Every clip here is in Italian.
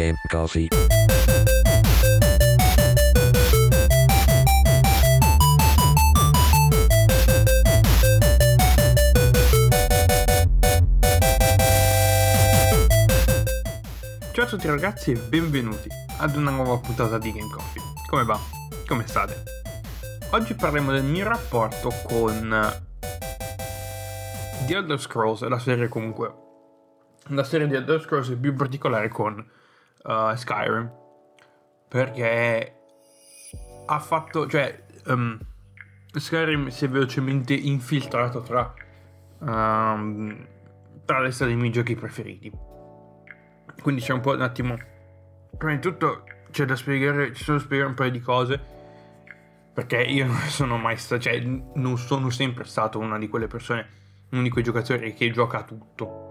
Game Coffee. Ciao a tutti ragazzi e benvenuti ad una nuova puntata di Game Coffee. Come va? Come state? Oggi parleremo del mio rapporto con The Elder Scrolls, la serie comunque, la serie di Elder Scrolls e più particolare con uh, Skyrim, perché ha fatto, cioè, um, Skyrim si è velocemente infiltrato tra, um, tra le lista dei miei giochi preferiti quindi c'è un po' un attimo. Prima di tutto c'è da spiegare, ci sono da spiegare un paio di cose. Perché io non sono mai stato, cioè non sono sempre stato una di quelle persone, uno di quei giocatori che gioca tutto.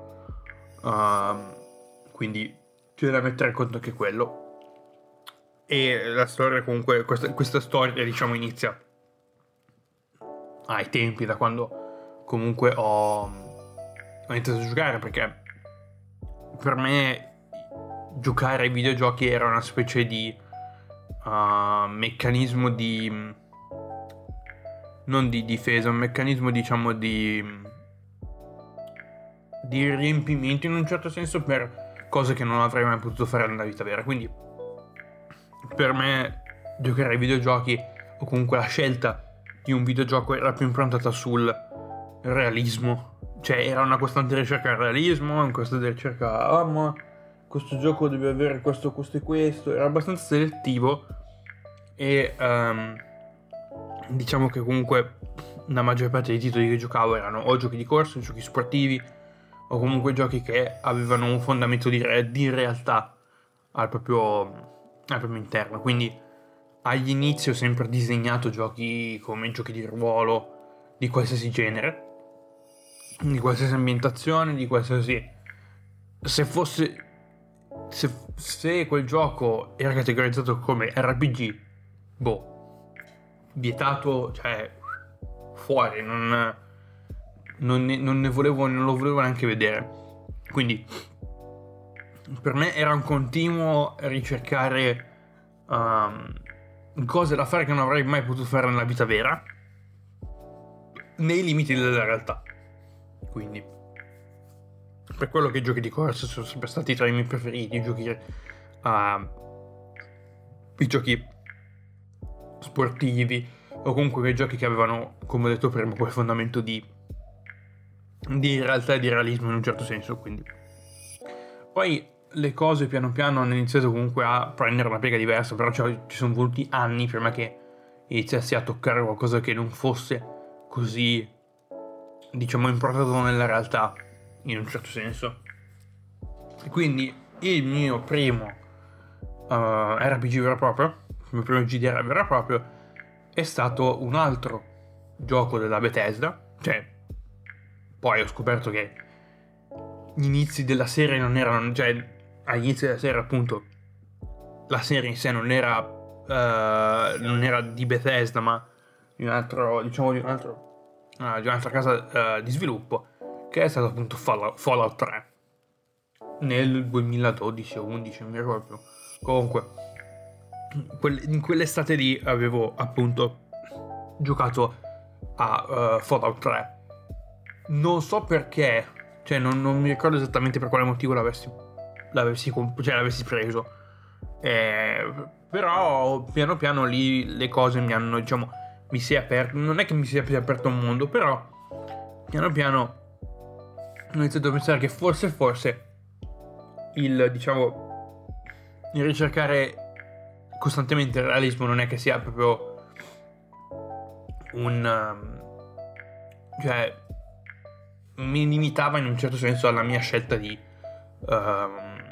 Uh, quindi c'è da mettere in conto anche quello. E la storia comunque, questa, questa storia diciamo inizia ai tempi da quando comunque ho, ho iniziato a giocare perché per me giocare ai videogiochi era una specie di uh, meccanismo di non di difesa, un meccanismo diciamo di di riempimento in un certo senso per cose che non avrei mai potuto fare nella vita vera. Quindi per me giocare ai videogiochi o comunque la scelta di un videogioco era più improntata sul realismo. Cioè era una costante ricerca al realismo, una costante ricerca a... Oh, questo gioco deve avere questo, questo e questo, era abbastanza selettivo e um, diciamo che comunque la maggior parte dei titoli che giocavo erano o giochi di corsa, giochi sportivi o comunque giochi che avevano un fondamento di, re- di realtà al proprio, al proprio interno. Quindi agli inizi ho sempre disegnato giochi come giochi di ruolo di qualsiasi genere, di qualsiasi ambientazione, di qualsiasi... Se fosse se, se quel gioco era categorizzato come RPG, boh, vietato, cioè, fuori, non, non, ne, non ne volevo, non lo volevo neanche vedere. Quindi, per me era un continuo ricercare um, cose da fare che non avrei mai potuto fare nella vita vera, nei limiti della realtà. Quindi per quello che i giochi di corsa sono sempre stati tra i miei preferiti, i giochi, uh, i giochi sportivi o comunque quei giochi che avevano, come ho detto prima, quel fondamento di, di realtà e di realismo in un certo senso. Quindi. Poi le cose piano piano hanno iniziato comunque a prendere una piega diversa, però ci sono voluti anni prima che iniziassi a toccare qualcosa che non fosse così, diciamo, improntato nella realtà in un certo senso. Quindi il mio primo uh, RPG vero e proprio, il mio primo GDR vero e proprio, è stato un altro gioco della Bethesda. Cioè, poi ho scoperto che gli inizi della serie non erano, cioè, agli inizi della serie appunto, la serie in sé non era, uh, non era di Bethesda, ma di un altro, diciamo di un altro, uh, di un'altra casa uh, di sviluppo che è stato appunto Fallout 3 nel 2012 o 11, non mi ricordo più. Comunque, in quell'estate lì avevo appunto giocato a uh, Fallout 3. Non so perché, cioè non, non, mi ricordo esattamente per quale motivo l'avessi, l'avessi, cioè, l'avessi preso. Eh, però piano piano lì le cose mi hanno, diciamo, mi si è aperto. Non è che mi sia aperto un mondo, però piano piano ho iniziato a pensare che forse, forse il, diciamo, il ricercare costantemente il realismo non è che sia proprio un... Um, cioè, mi limitava in un certo senso alla mia scelta di, um,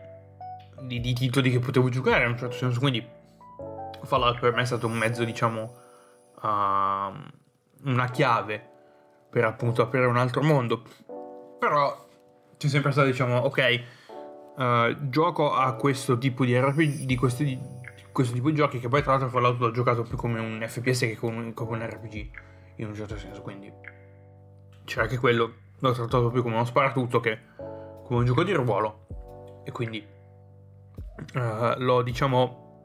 di, di, titoli che potevo giocare in un certo senso, quindi Fallout per me è stato un mezzo, diciamo, uh, una chiave per appunto aprire un altro mondo. Però c'è sempre stato, diciamo, ok, uh, gioco a questo tipo di RPG, di questi, di questo tipo di giochi che poi tra l'altro Fallout l'ho giocato più come un FPS che come, come un RPG, in un certo senso, quindi c'era anche quello, l'ho trattato più come uno sparatutto che come un gioco di ruolo, e quindi uh, l'ho diciamo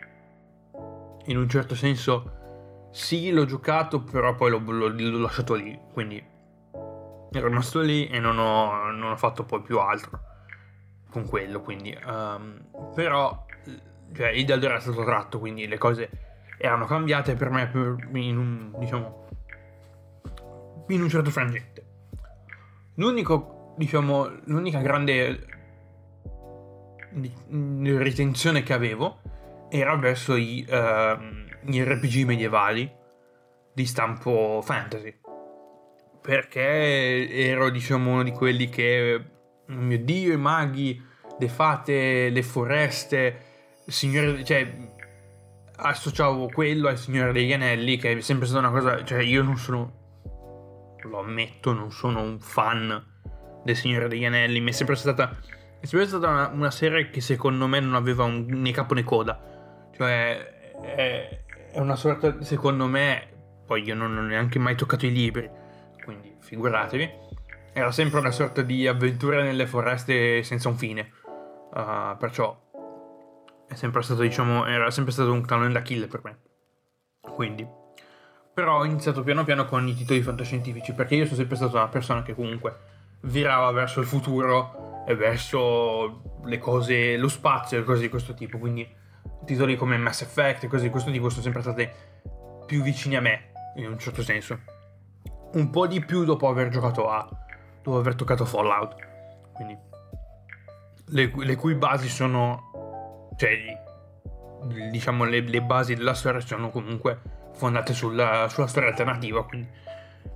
in un certo senso sì l'ho giocato però poi l'ho, l'ho, l'ho lasciato lì. Quindi ero rimasto lì e non ho, non ho, fatto poi più altro con quello quindi um, però cioè Idaldor era stato tratto quindi le cose erano cambiate per me in un diciamo in un certo frangente l'unico diciamo l'unica grande ritenzione che avevo era verso i, uh, gli RPG medievali di stampo fantasy. Perché ero, diciamo, uno di quelli che, oh mio dio, i maghi, le fate, le foreste, signore, cioè, associavo quello al Signore degli Anelli, che è sempre stata una cosa, cioè, io non sono, lo ammetto, non sono un fan del Signore degli Anelli, mi è sempre stata è sempre stata una, una, serie che secondo me non aveva un, né capo né coda. Cioè, è, è una sorta, secondo me, poi io non ho neanche mai toccato i libri, quindi figuratevi, era sempre una sorta di avventura nelle foreste senza un fine. Uh, perciò è sempre stato, diciamo, era sempre stato un talone da kill per me. Quindi. Però ho iniziato piano piano con i titoli fantascientifici, perché io sono sempre stata una persona che comunque virava verso il futuro e verso le cose, lo spazio e cose di questo tipo. Quindi titoli come Mass Effect e cose di questo tipo sono sempre state più vicini a me, in un certo senso. Un po' di più dopo aver giocato a. dopo aver toccato Fallout. Quindi. Le, le cui basi sono. cioè. diciamo le, le, basi della storia sono comunque fondate sulla, sulla storia alternativa. Quindi.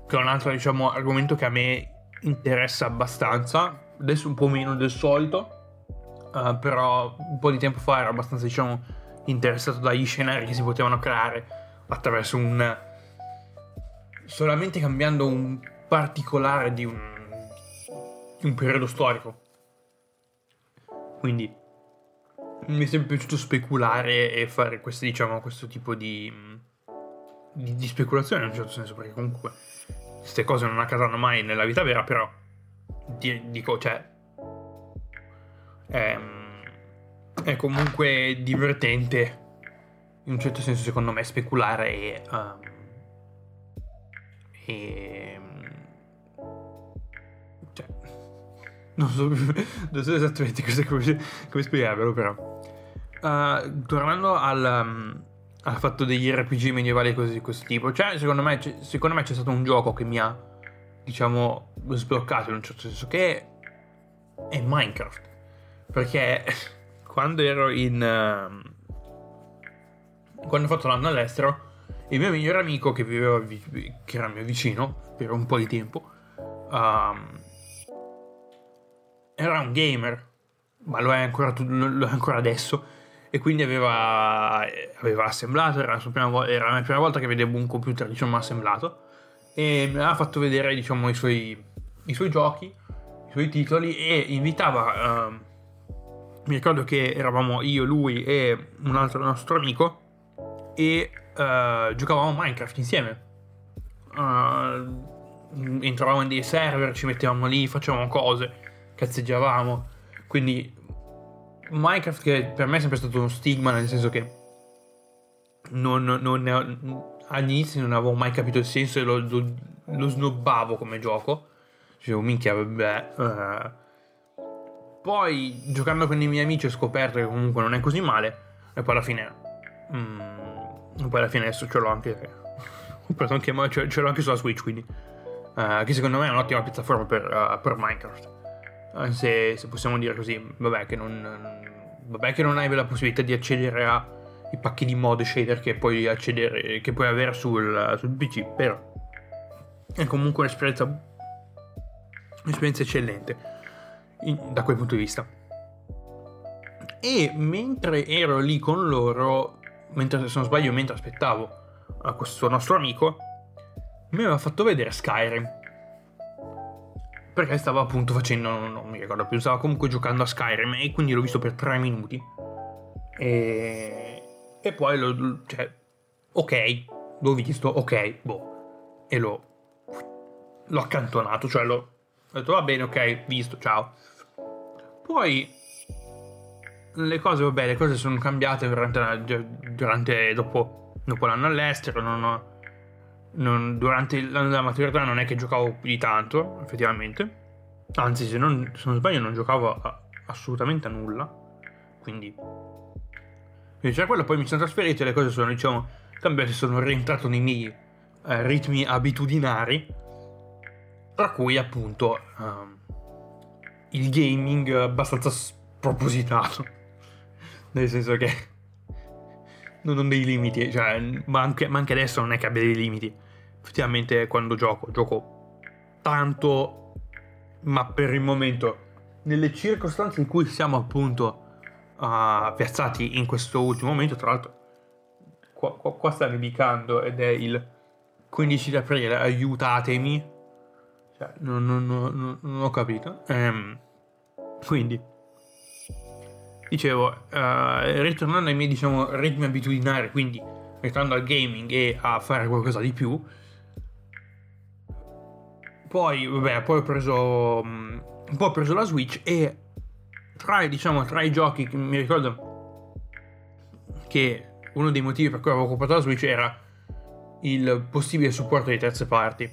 Che è un altro, diciamo, argomento che a me interessa abbastanza adesso un po' meno del solito, uh, però un po' di tempo fa ero abbastanza, diciamo, interessato dagli scenari che si potevano creare attraverso un... solamente cambiando un particolare di un, di un periodo storico. Quindi mi è sempre piaciuto speculare e fare questo, diciamo, questo tipo di, di, di speculazione in un certo senso, perché comunque queste cose non accadranno mai nella vita vera, però dico, cioè, è, ehm, è, comunque divertente, in un certo senso secondo me, speculare e... Um, e cioè, non so, non so esattamente cosa, come, come spiegarvelo, però. Uh, tornando al, um, al, fatto degli RPG medievali cose di questo tipo, cioè, secondo me, secondo me c'è stato un gioco che mi ha diciamo, sbloccato in un certo senso, che è Minecraft. Perché quando ero in... Uh, quando ho fatto l'anno all'estero, il mio migliore amico che viveva, che era mio vicino per un po' di tempo, um, era un gamer, ma lo è ancora, lo è ancora adesso. E quindi aveva, aveva assemblato, era la, prima, era la prima volta che vedevo un computer, diciamo, assemblato e mi ha fatto vedere diciamo i suoi, i suoi giochi, i suoi titoli e invitava, uh, mi ricordo che eravamo io, lui e un altro nostro amico e uh, giocavamo a Minecraft insieme. Uh, entravamo in dei server, ci mettevamo lì, facevamo cose, cazzeggiavamo. Quindi Minecraft che per me è sempre stato uno stigma, nel senso che non, non, ne, all'inizio non avevo mai capito il senso e lo, lo, lo snobbavo come gioco. Dicevo, minchia, vabbè. Uh. Poi, giocando con i miei amici, ho scoperto che comunque non è così male. E poi alla fine. Mm, poi alla fine adesso ce l'ho anche. ho preso anche. Ce l'ho anche sulla Switch, quindi. Uh, che secondo me è un'ottima piattaforma per, uh, per Minecraft. Se, se, possiamo dire così. Vabbè, che non. Vabbè, che non hai la possibilità di accedere a i pacchi di mod shader che puoi accedere, che puoi avere sul, sul PC, però è comunque un'esperienza, un'esperienza eccellente in, da quel punto di vista. E mentre ero lì con loro, mentre se non sbaglio, mentre aspettavo questo nostro amico, mi aveva fatto vedere Skyrim. Perché stava appunto facendo, non, non mi ricordo più, stava comunque giocando a Skyrim e quindi l'ho visto per tre minuti. E e poi lo, cioè, ok, l'ho visto, ok, boh. E l'ho, l'ho accantonato, cioè l'ho, ho detto va bene, ok, visto, ciao. Poi le cose, vabbè, le cose sono cambiate durante, durante dopo, dopo, l'anno all'estero. Non ho, non, durante l'anno della maturità non è che giocavo più di tanto, effettivamente. Anzi, se non, se non sbaglio, non giocavo a, assolutamente a nulla. Quindi, quindi c'era quello. Poi mi sono trasferito e le cose sono, diciamo, cambiate. Sono rientrato nei miei eh, ritmi abitudinari. Tra cui, appunto, um, il gaming abbastanza spropositato. Nel senso che non ho dei limiti, cioè, ma anche, ma anche adesso non è che abbia dei limiti. Effettivamente quando gioco, gioco tanto, ma per il momento, nelle circostanze in cui siamo appunto uh, piazzati in questo ultimo momento, tra l'altro qua, qua, qua sta nevicando ed è il 15 di aprile, aiutatemi. Cioè, non, non, non, non ho capito. Um, quindi dicevo, uh, ritornando ai miei diciamo, ritmi abitudinari, quindi ritornando al gaming e a fare qualcosa di più. Poi, vabbè, poi ho preso. Um, poi ho preso la Switch e tra, diciamo, tra i giochi che mi ricordo che uno dei motivi per cui avevo comprato la Switch era il possibile supporto di terze parti.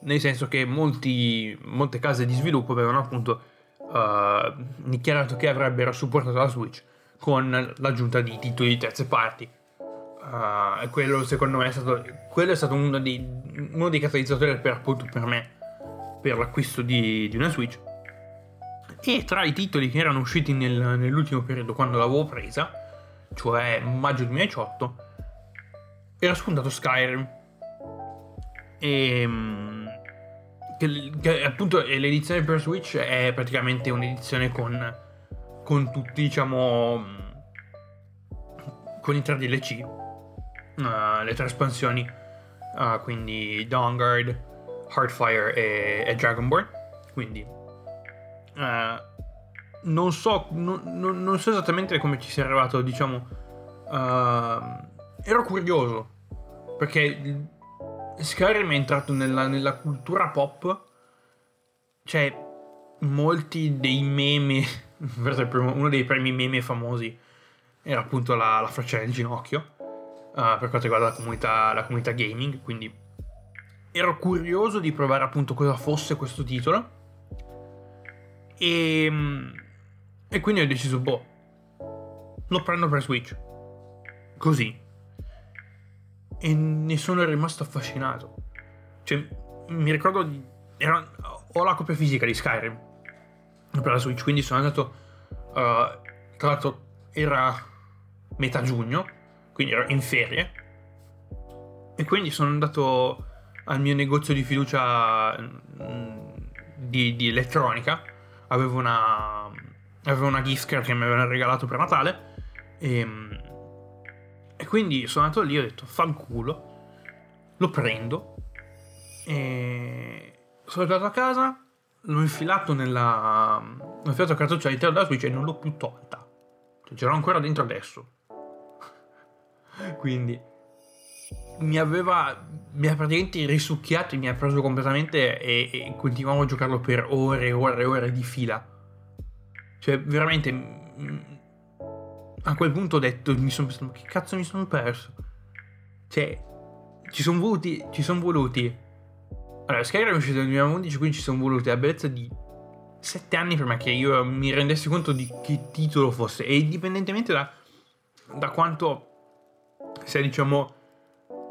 Nel senso che molti, molte case di sviluppo avevano appunto uh, dichiarato che avrebbero supportato la Switch con l'aggiunta di titoli di terze parti. Uh, quello secondo me è stato, quello è stato uno, dei, uno dei catalizzatori per, appunto, per me per l'acquisto di, di, una Switch. E tra i titoli che erano usciti nel, nell'ultimo periodo quando l'avevo presa, cioè maggio 2018, era spuntato Skyrim. E ehm, che, che appunto l'edizione per Switch è praticamente un'edizione con, con tutti, diciamo, con i tre DLC, uh, le tre espansioni, uh, quindi Dawnguard, Heartfire e, e Dragonborn. Quindi uh, non, so, non, non, so esattamente come ci sia arrivato, diciamo, ero curioso perché Skyrim è entrato nella, nella cultura pop. Cioè, molti dei meme. uno dei primi meme famosi era appunto la, la faccia nel ginocchio. Uh, per quanto riguarda la comunità, la comunità gaming. Quindi ero curioso di provare appunto cosa fosse questo titolo. E, ehm, e quindi ho deciso, boh, lo prendo per Switch. Così e ne sono rimasto affascinato. Cioè, mi ricordo di... Era, ho la copia fisica di Skyrim per la Switch, quindi sono andato... Uh, tra l'altro era metà giugno, quindi ero in ferie. E quindi sono andato al mio negozio di fiducia mm, di, di elettronica. Avevo una, avevo una card che mi avevano regalato per Natale. E e quindi sono andato lì e ho detto fanculo, lo prendo e sono arrivato a casa, l'ho infilato nella... l'ho infilato a cartuccia all'interno della Switch e non l'ho più tolta. Cioè, c'era ancora dentro adesso. Quindi mi aveva, mi ha praticamente risucchiato, mi ha preso completamente e, e continuavo a giocarlo per ore e ore e ore di fila. Cioè, veramente a quel punto ho detto, mi sono pensato, che cazzo mi sono perso? Cioè, ci sono voluti, ci sono voluti. Allora, Skyrim è uscito nel 2011, quindi ci sono voluti la bellezza di 7 anni prima che io mi rendessi conto di che titolo fosse. E indipendentemente da, da quanto sia, diciamo,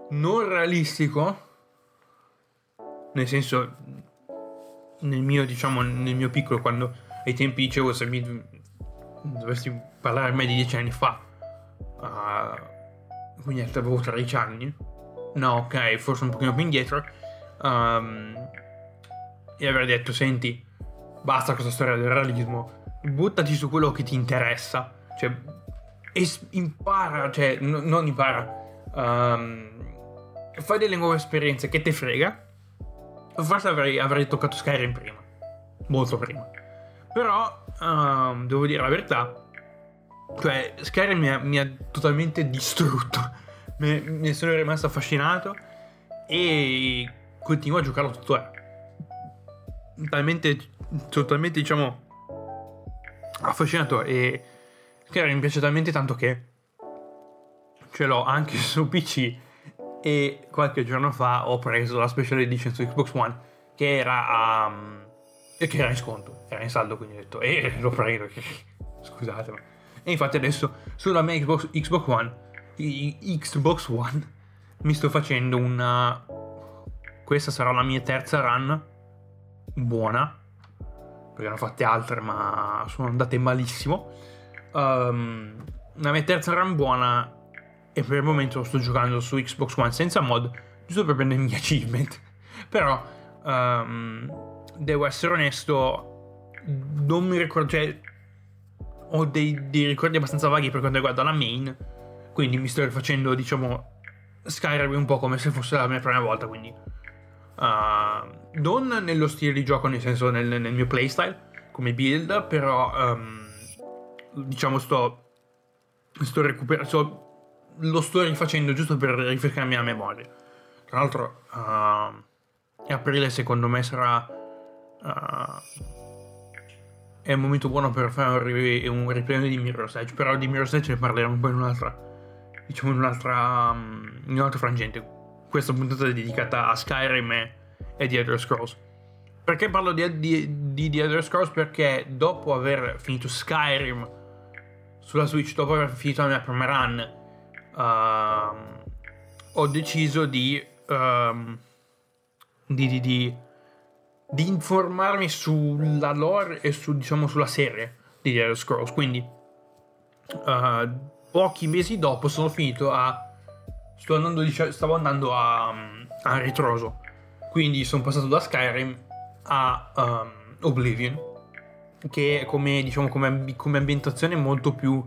non realistico, nel senso, nel mio, diciamo, nel mio piccolo, quando ai tempi dicevo se mi dovessi parlare a me di dieci anni fa, uh, quindi avevo 13 anni, no ok, forse un pochino più indietro, um, e avrei detto, senti, basta questa storia del realismo, buttati su quello che ti interessa, cioè, es- impara, cioè, n- non impara, um, fai delle nuove esperienze che te frega, forse avrei, avrei toccato Skyrim prima, molto prima. Però, um, devo dire la verità, cioè Skyrim mi ha, mi ha totalmente distrutto. Me, ne sono rimasto affascinato e continuo a giocarlo tuttora. Talmente, totalmente, diciamo, affascinato e, Skyrim mi piace talmente tanto che ce l'ho anche su PC e qualche giorno fa ho preso la special edition su Xbox One che era. Um, che era in sconto, era in saldo quindi ho detto eh, l'ho preso, scusate ma... E infatti adesso sulla mia Xbox, Xbox One, Xbox One, mi sto facendo una... Questa sarà la mia terza run buona, perché ne ho fatte altre ma sono andate malissimo. Um, la mia terza run buona e per il momento sto giocando su Xbox One senza mod, giusto per prendere i miei achievement. Però, um, devo essere onesto, non mi ricordo, cioè, ho dei, dei, ricordi abbastanza vaghi per quanto riguarda la main, quindi mi sto rifacendo, diciamo, Skyrim un po' come se fosse la mia prima volta, quindi... Uh, non nello stile di gioco, nel senso nel, nel mio playstyle, come build, però, um, diciamo, sto, sto recuperando lo sto rifacendo giusto per rifrescarmi la memoria. Tra l'altro, uh, aprile secondo me sarà. Uh, è il momento buono per fare un, ri- un riprendere di Mirror's Edge. Però di Mirror's Edge ne parleremo poi in un'altra. Diciamo in un'altra. Um, in un frangente. Questa puntata è dedicata a Skyrim e, e The Elder Scrolls. Perché parlo di, di, di The Elder Scrolls? Perché dopo aver finito Skyrim sulla Switch, dopo aver finito la mia prima run uh, ho deciso di, um, di, di, di, di, informarmi sulla lore e su, diciamo, sulla serie di Elder Scrolls. Quindi, uh, pochi mesi dopo sono finito a. Andando, stavo andando a, a ritroso. Quindi sono passato da Skyrim a um, Oblivion. Che come, diciamo, come, come ambientazione è molto più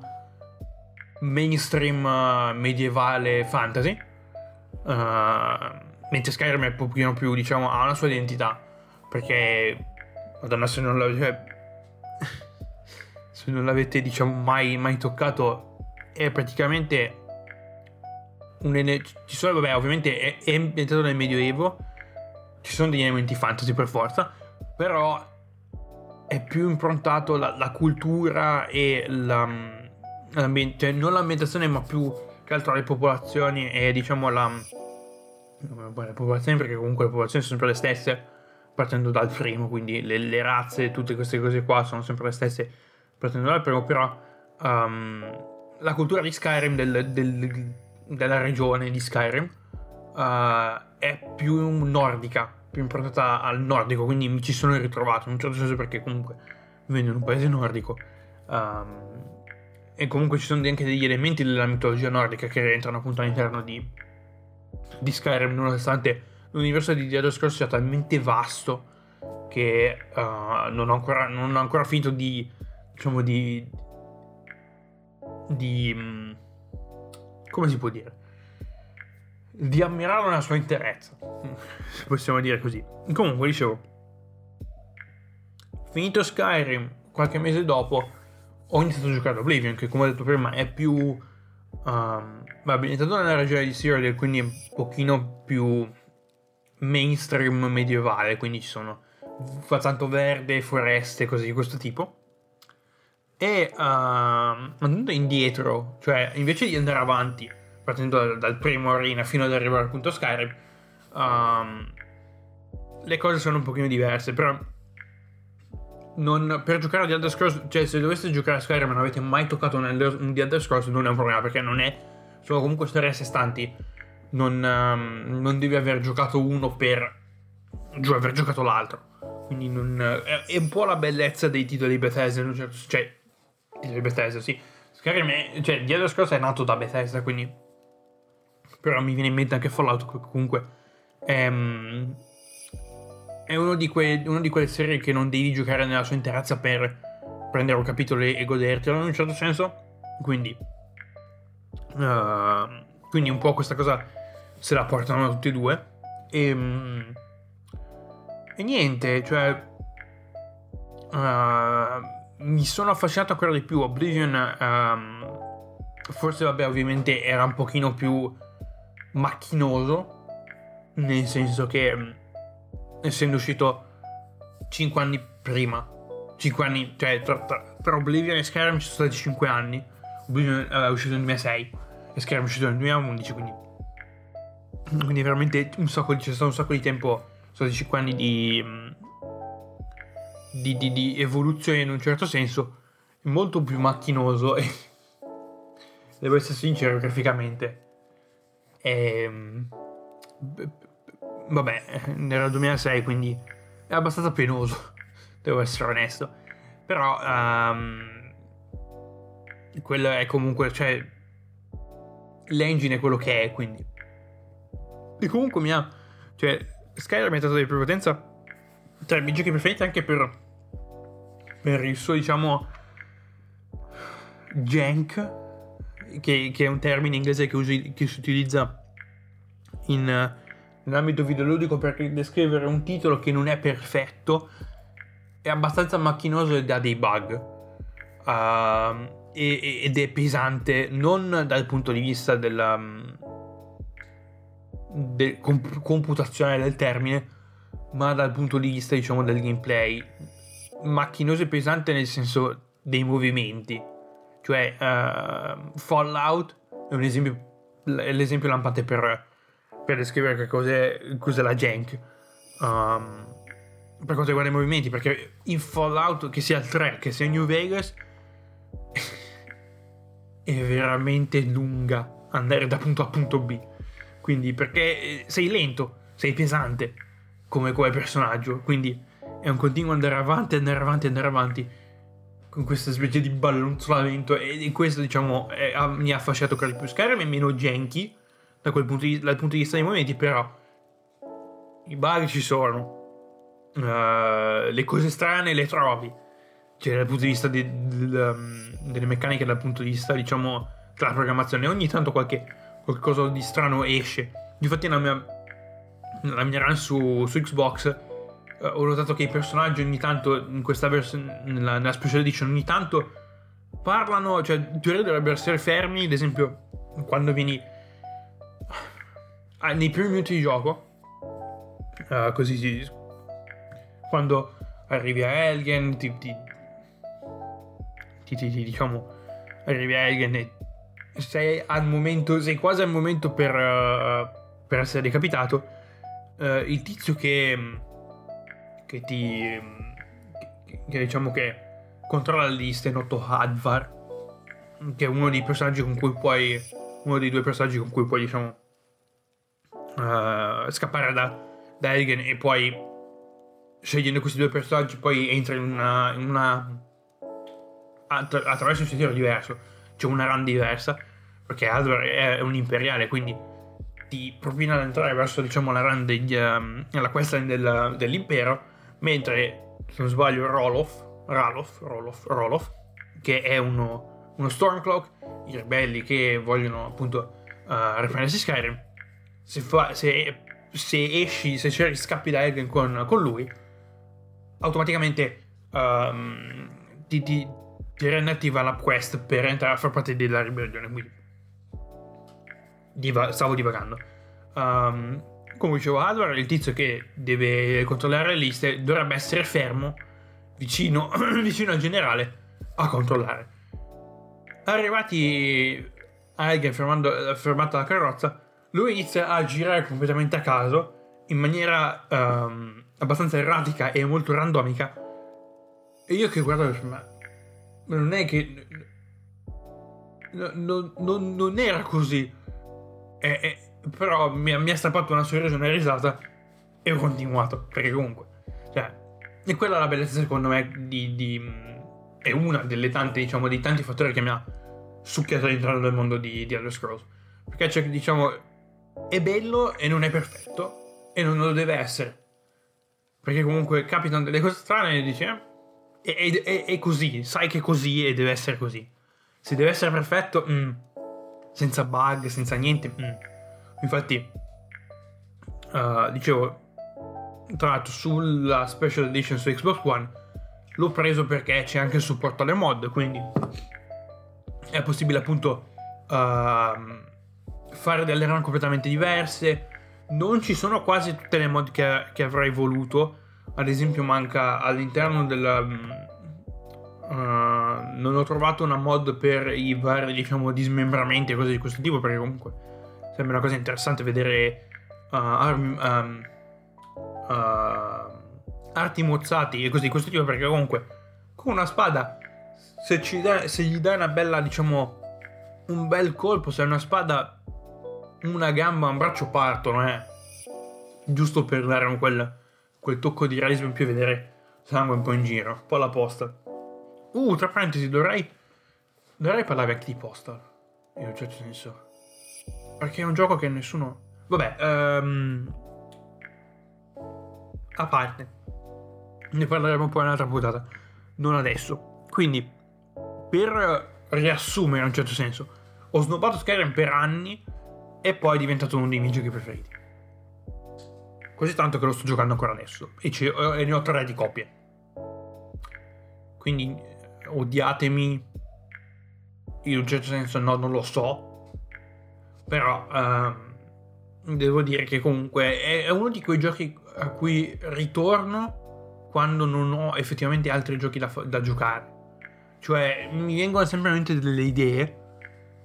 mainstream uh, medievale fantasy. Uh, mentre Skyrim è un pochino più, diciamo, ha una sua identità. Perché, madonna, se non l'avete, se non l'avete diciamo, mai, mai toccato, è praticamente un ci sono, vabbè, ovviamente è, è ambientato nel Medioevo, ci sono degli elementi fantasy per forza, però è più improntato la, la cultura e la cioè non l'ambientazione ma più che altro le popolazioni e diciamo la le popolazioni perché comunque le popolazioni sono sempre le stesse partendo dal primo quindi le, le razze tutte queste cose qua sono sempre le stesse partendo dal primo però um, la cultura di Skyrim del, del, della regione di Skyrim uh, è più nordica più improntata al nordico quindi mi ci sono ritrovato in un certo senso perché comunque vengo in un paese nordico um, e comunque ci sono anche degli elementi della mitologia nordica che rientrano appunto all'interno di, di Skyrim, nonostante l'universo di The Elder Scrolls sia talmente vasto che uh, non, ho ancora, non, ho ancora, finito di, diciamo, di, di, mm, come si può dire, di ammirare la sua interezza, possiamo dire così. Comunque, dicevo, finito Skyrim, qualche mese dopo, ho iniziato a giocare Oblivion, che come ho detto prima è più... Um, va ambientato nella regione di Cyrodiil, quindi è un pochino più mainstream medievale, quindi ci sono fa tanto verde, foreste, cose di questo tipo. E uh, andando indietro, cioè invece di andare avanti, partendo dal, dal primo arena fino ad arrivare al punto Skyrim, um, le cose sono un pochino diverse, però non, per giocare a The Elder Scrolls, cioè se doveste giocare a Skyrim e non avete mai toccato un The Elder Scrolls non è un problema perché non è, sono comunque storie a sé stanti, non, um, non devi aver giocato uno per giù, aver giocato l'altro. Quindi non, è, è, un po' la bellezza dei titoli Bethesda, certo, cioè, titoli Bethesda, sì. Skyrim cioè, The Elder Scrolls è nato da Bethesda, quindi... Però mi viene in mente anche Fallout, comunque... Ehm, è uno di, que- una di quelle serie che non devi giocare nella sua interezza per prendere un capitolo e godertelo in un certo senso. Quindi, uh, quindi un po' questa cosa se la portano tutti e due. E, um, e niente, cioè, uh, mi sono affascinato ancora di più. Oblivion, um, forse, vabbè, ovviamente era un pochino più macchinoso. Nel senso che essendo uscito 5 anni prima. 5 anni, cioè tra, tra, tra Oblivion e Skyrim ci sono stati 5 anni. Oblivion è uscito nel 2006 e Skyrim è uscito nel 2011, quindi, quindi veramente un sacco, c'è stato un sacco di tempo, sono 5 anni di, di, di, di evoluzione in un certo senso, molto più macchinoso e devo essere sincero graficamente. E, ehm, vabbè, era il 2006, quindi è abbastanza penoso, devo essere onesto. Però um, quello è comunque, cioè, l'engine è quello che è, quindi. E comunque mi ha, cioè, Skyrim è dato di prepotenza tra i miei giochi preferiti anche per, per il suo, diciamo, jank, che, che, è un termine inglese che, usi, che si utilizza in, nell'ambito videoludico per descrivere un titolo che non è perfetto, è abbastanza macchinoso ed ha dei bug. Uh, ed è pesante non dal punto di vista della del comp- computazionale del termine, ma dal punto di vista, diciamo, del gameplay. Macchinoso e pesante nel senso dei movimenti. Cioè, uh, Fallout è un esempio, è l'esempio lampante per, per descrivere che cos'è, cos'è la jank. Um, per quanto riguarda i movimenti, perché in Fallout, che sia il 3, che sia New Vegas, è veramente lunga andare da punto A punto B. Quindi, perché eh, sei lento, sei pesante come, come personaggio, quindi è un continuo andare avanti, andare avanti, andare avanti con questa specie di ballonzolamento e questo diciamo è, mi ha affasciato ancora di più Skyrim è meno janky da quel punto di, dal punto di vista dei movimenti però i bug ci sono. Uh, le cose strane le trovi. Cioè dal punto di vista di, di, um, delle meccaniche dal punto di vista diciamo della programmazione ogni tanto qualche qualcosa di strano esce. Infatti nella mia, nella mia run su, su Xbox ho notato che i personaggi ogni tanto in questa versione, nella, nella special edition, ogni tanto parlano, cioè in teoria dovrebbero essere fermi, ad esempio quando vieni ah, nei primi minuti di gioco, uh, così si, quando arrivi a Elgen, ti, ti, ti, ti, diciamo, arrivi a Elgen e sei al momento, sei quasi al momento per, uh, per essere decapitato, uh, il tizio che che ti... che, che diciamo che controlla le liste, noto Hadvar, che è uno dei personaggi con cui puoi... uno dei due personaggi con cui puoi, diciamo, uh, scappare da, da Elgen e poi scegliendo questi due personaggi poi entri in una... In una attra- attraverso un sentiero diverso, cioè una run diversa, perché Hadvar è un imperiale, quindi ti propina ad entrare verso diciamo la run degli, um, la questline del, dell'impero mentre se non sbaglio Roloff, Ralof, Roloff, Roloff, che è uno, uno Stormcloak, i ribelli che vogliono appunto uh, riprendersi Skyrim, se, fa, se, se, esci, se cerchi scappi da Elgen con, con lui, automaticamente um, ti, ti, ti rende attiva la quest per entrare a far parte della ribellione, quindi diva, stavo divagando. Um, come dicevo Hardware, il tizio che deve controllare le liste dovrebbe essere fermo vicino, vicino al generale a controllare. Arrivati a Elgen fermata la carrozza, lui inizia a girare completamente a caso in maniera um, abbastanza erratica e molto randomica. E io che guardo, ma non è che. No, no, non era così. È, è, però mi, mi ha strappato una sorpresa, una risata e ho continuato. Perché comunque, cioè, e quella è la bellezza secondo me di, di è una delle tante, diciamo, dei tanti fattori che mi ha succhiato all'interno del mondo di, di Elder Scrolls. Perché c'è, diciamo, è bello e non è perfetto e non lo deve essere. Perché comunque capitano delle cose strane e dici, eh, è, è, è, così, sai che è così e deve essere così. Se deve essere perfetto, mm, senza bug, senza niente, mm, Infatti, uh, dicevo, tra l'altro sulla Special Edition su Xbox One l'ho preso perché c'è anche il supporto alle mod, quindi è possibile appunto uh, fare delle run completamente diverse. Non ci sono quasi tutte le mod che, che avrei voluto, ad esempio manca all'interno del, uh, non ho trovato una mod per i vari, diciamo, dismembramenti e cose di questo tipo, perché comunque sembra una cosa interessante vedere uh, armi, um, uh, arti mozzati e cose di questo tipo, perché comunque con una spada, se, dai, se gli dai una bella, diciamo, un bel colpo, se è una spada, una gamba, un braccio partono, eh. Giusto per dare quel, quel tocco di realismo in più e vedere sangue un po' in giro, un po' alla posta. Uh, tra parentesi, dovrei. Dovrei parlare anche di Postal. In un certo senso. Perché è un gioco che nessuno. Vabbè, um... a parte. Ne parleremo poi in un'altra puntata. Non adesso. Quindi, per riassumere in un certo senso, ho snobbato Skyrim per anni e poi è diventato uno dei miei giochi preferiti. Così tanto che lo sto giocando ancora adesso. E, e ne ho tre di copie. Quindi odiatemi, in un certo senso no, non lo so, però uh, devo dire che comunque è, è, uno di quei giochi a cui ritorno quando non ho effettivamente altri giochi da, da giocare. Cioè mi vengono sempre in mente delle idee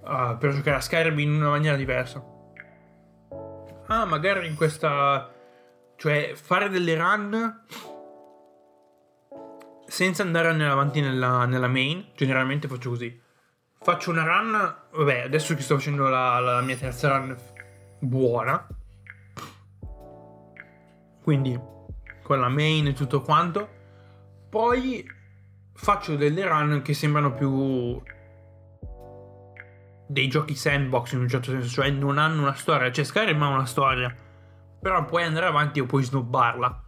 uh, per giocare a Skyrim in una maniera diversa. Ah, magari in questa... Cioè fare delle run senza andare avanti nella, nella, main, generalmente faccio così. Faccio una run, vabbè, adesso che sto facendo la, la mia terza run buona. Quindi con la main e tutto quanto. Poi faccio delle run che sembrano più dei giochi sandbox in un certo senso, cioè non hanno una storia, cioè Skyrim ha una storia, però puoi andare avanti o puoi snobbarla.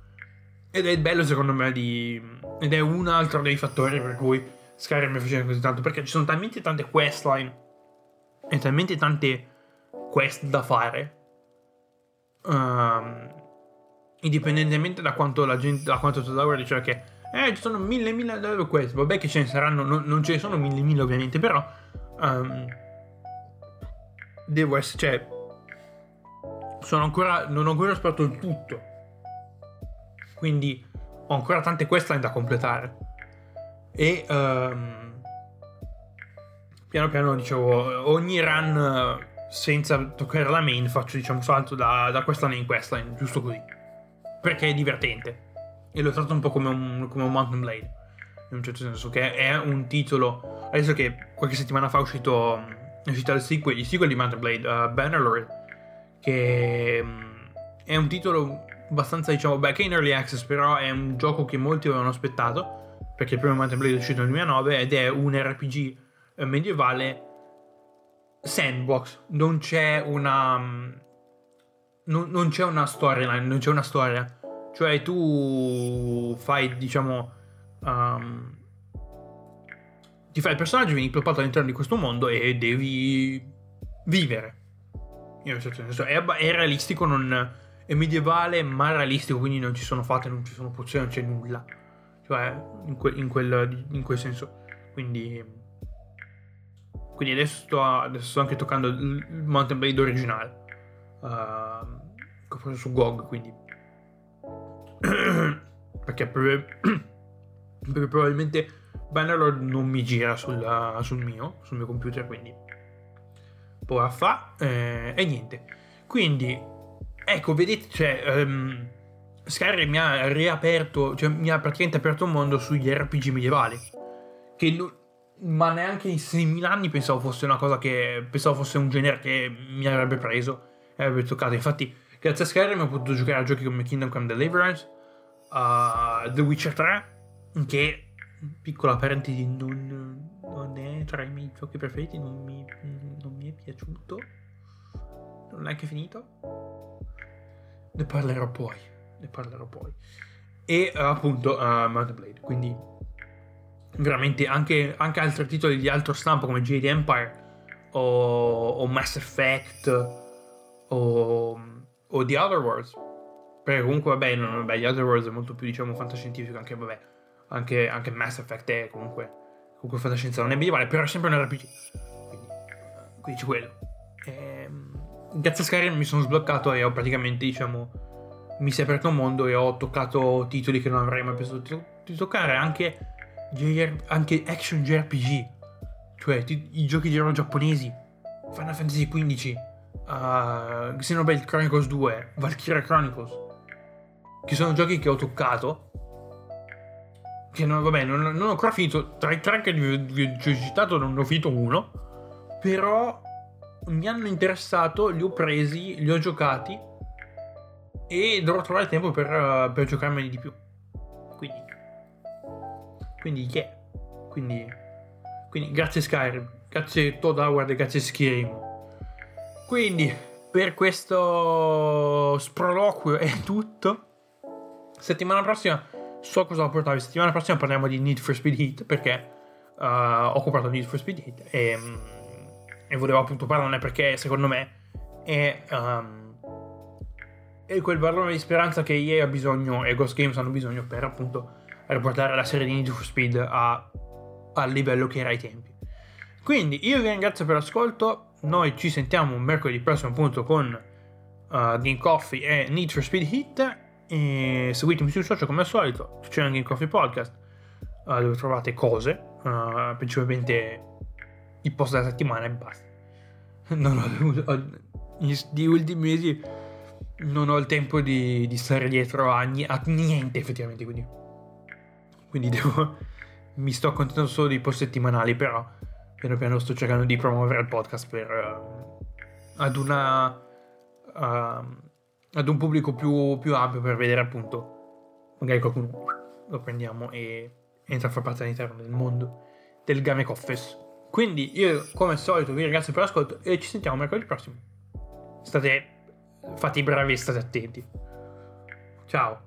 Ed è bello secondo me di... Ed è un altro dei fattori per cui Skyrim mi piace così tanto. Perché ci sono talmente tante questline e talmente tante quest da fare. Um, indipendentemente da quanto la gente, da quanto Tower diceva che eh, ci sono mille mille quest. Vabbè che ce ne saranno, non, non ce ne sono mille mille ovviamente, però um, devo essere, cioè sono ancora, non ho ancora esplorato il tutto quindi ho ancora tante questline da completare. E um, piano piano dicevo, ogni run senza toccare la main faccio diciamo salto da, da questline in questline, giusto così. Perché è divertente. E l'ho trattato un po' come un, come un Mountain Blade. In un certo senso, che è un titolo. Adesso che qualche settimana fa è uscito, è uscito il sequel, il sequel di Mountain Blade, uh, Bannerlord. Che um, è un titolo abbastanza, diciamo, che in early access, però è un gioco che molti avevano aspettato, perché il primo Mountain Blade è uscito nel 2009 ed è un RPG eh, medievale sandbox. Non c'è una... Mm, non, non c'è una storyline, non c'è una storia. Cioè tu fai, diciamo... Um, ti fai il personaggio, vieni ploppato all'interno di questo mondo e devi vivere. In un certo senso. È, è realistico, non è medievale ma realistico, quindi non ci sono fate, non ci sono pozioni, non c'è nulla. Cioè, in, que- in, quel, in quel, senso. Quindi, quindi adesso, sto, adesso sto anche toccando il Mountain Blade originale. Uh, che ho su GOG, quindi... perché, perché probabilmente Bannerlord non mi gira sul, sul, mio, sul mio computer, quindi... Poi fa eh, e niente. Quindi Ecco, vedete, cioè, um, Skyrim mi ha riaperto, cioè mi ha praticamente aperto un mondo sugli RPG medievali. Che lo, ma neanche in 6.000 anni pensavo fosse una cosa che. Pensavo fosse un genere che mi avrebbe preso e avrebbe toccato. Infatti, grazie a Skyrim ho potuto giocare a giochi come Kingdom Come Deliverance, uh, The Witcher 3, che. Piccola parentesi, non, non è tra i miei giochi preferiti, non mi, non mi è piaciuto. Non è anche finito ne parlerò poi. Ne parlerò poi. E uh, appunto uh, Mount Blade. Quindi veramente anche, anche, altri titoli di altro stampo come Jade Empire o, o Mass Effect o, o, The Other Worlds. Perché comunque vabbè, non, vabbè, The Other Worlds è molto più diciamo fantascientifico anche vabbè. Anche, anche Mass Effect è comunque, comunque fantascienza, non è medievale, però è sempre un RPG. Quindi, quindi c'è quello. Ehm grazie a Skyrim mi sono sbloccato e ho praticamente, diciamo, mi si è aperto un mondo e ho toccato titoli che non avrei mai pensato di toccare, anche JR, anche action JRPG, cioè ti, i giochi di ruolo giapponesi, Final Fantasy XV, uh, Xenoblade Chronicles 2, Valkyria Chronicles, che sono giochi che ho toccato. Che non, vabbè, non, non ho ancora finito. Tra i tre che vi, vi ho citato, non ne ho finito uno. Però mi hanno interessato, li ho presi, li ho giocati. E dovrò trovare tempo per, uh, per giocarmeli di più. Quindi. Quindi, yeah. Quindi. Quindi, grazie Skyrim. Grazie Todd Howard grazie Skyrim. Quindi, per questo sproloquio è tutto. Settimana prossima, so cosa ho portato. Settimana prossima parliamo di Need for Speed Heat perché uh, ho comprato Need for Speed Heat e, e, volevo appunto parlarne perché secondo me è, um, è quel barlone di speranza che EA ha bisogno e Ghost Games hanno bisogno per appunto riportare la serie di Need for Speed a, al livello che era ai tempi. Quindi io vi ringrazio per l'ascolto. Noi ci sentiamo mercoledì prossimo appunto con uh, Game Coffee e Need for Speed Hit. E seguitemi sui social come al solito c'è anche Game Coffee Podcast uh, dove trovate cose uh, principalmente i post della settimana e basta. Non ho, negli ultimi mesi non ho il tempo di, di stare dietro a, a, niente effettivamente quindi. Quindi devo mi sto accontentando solo dei post settimanali però piano piano sto cercando di promuovere il podcast per, uh, ad una uh, ad un pubblico più, più, ampio per vedere appunto magari qualcuno lo prendiamo e entra a far parte all'interno del mondo del Game Office quindi io come al solito vi ringrazio per l'ascolto e ci sentiamo mercoledì prossimo. State fate i bravi e state attenti. Ciao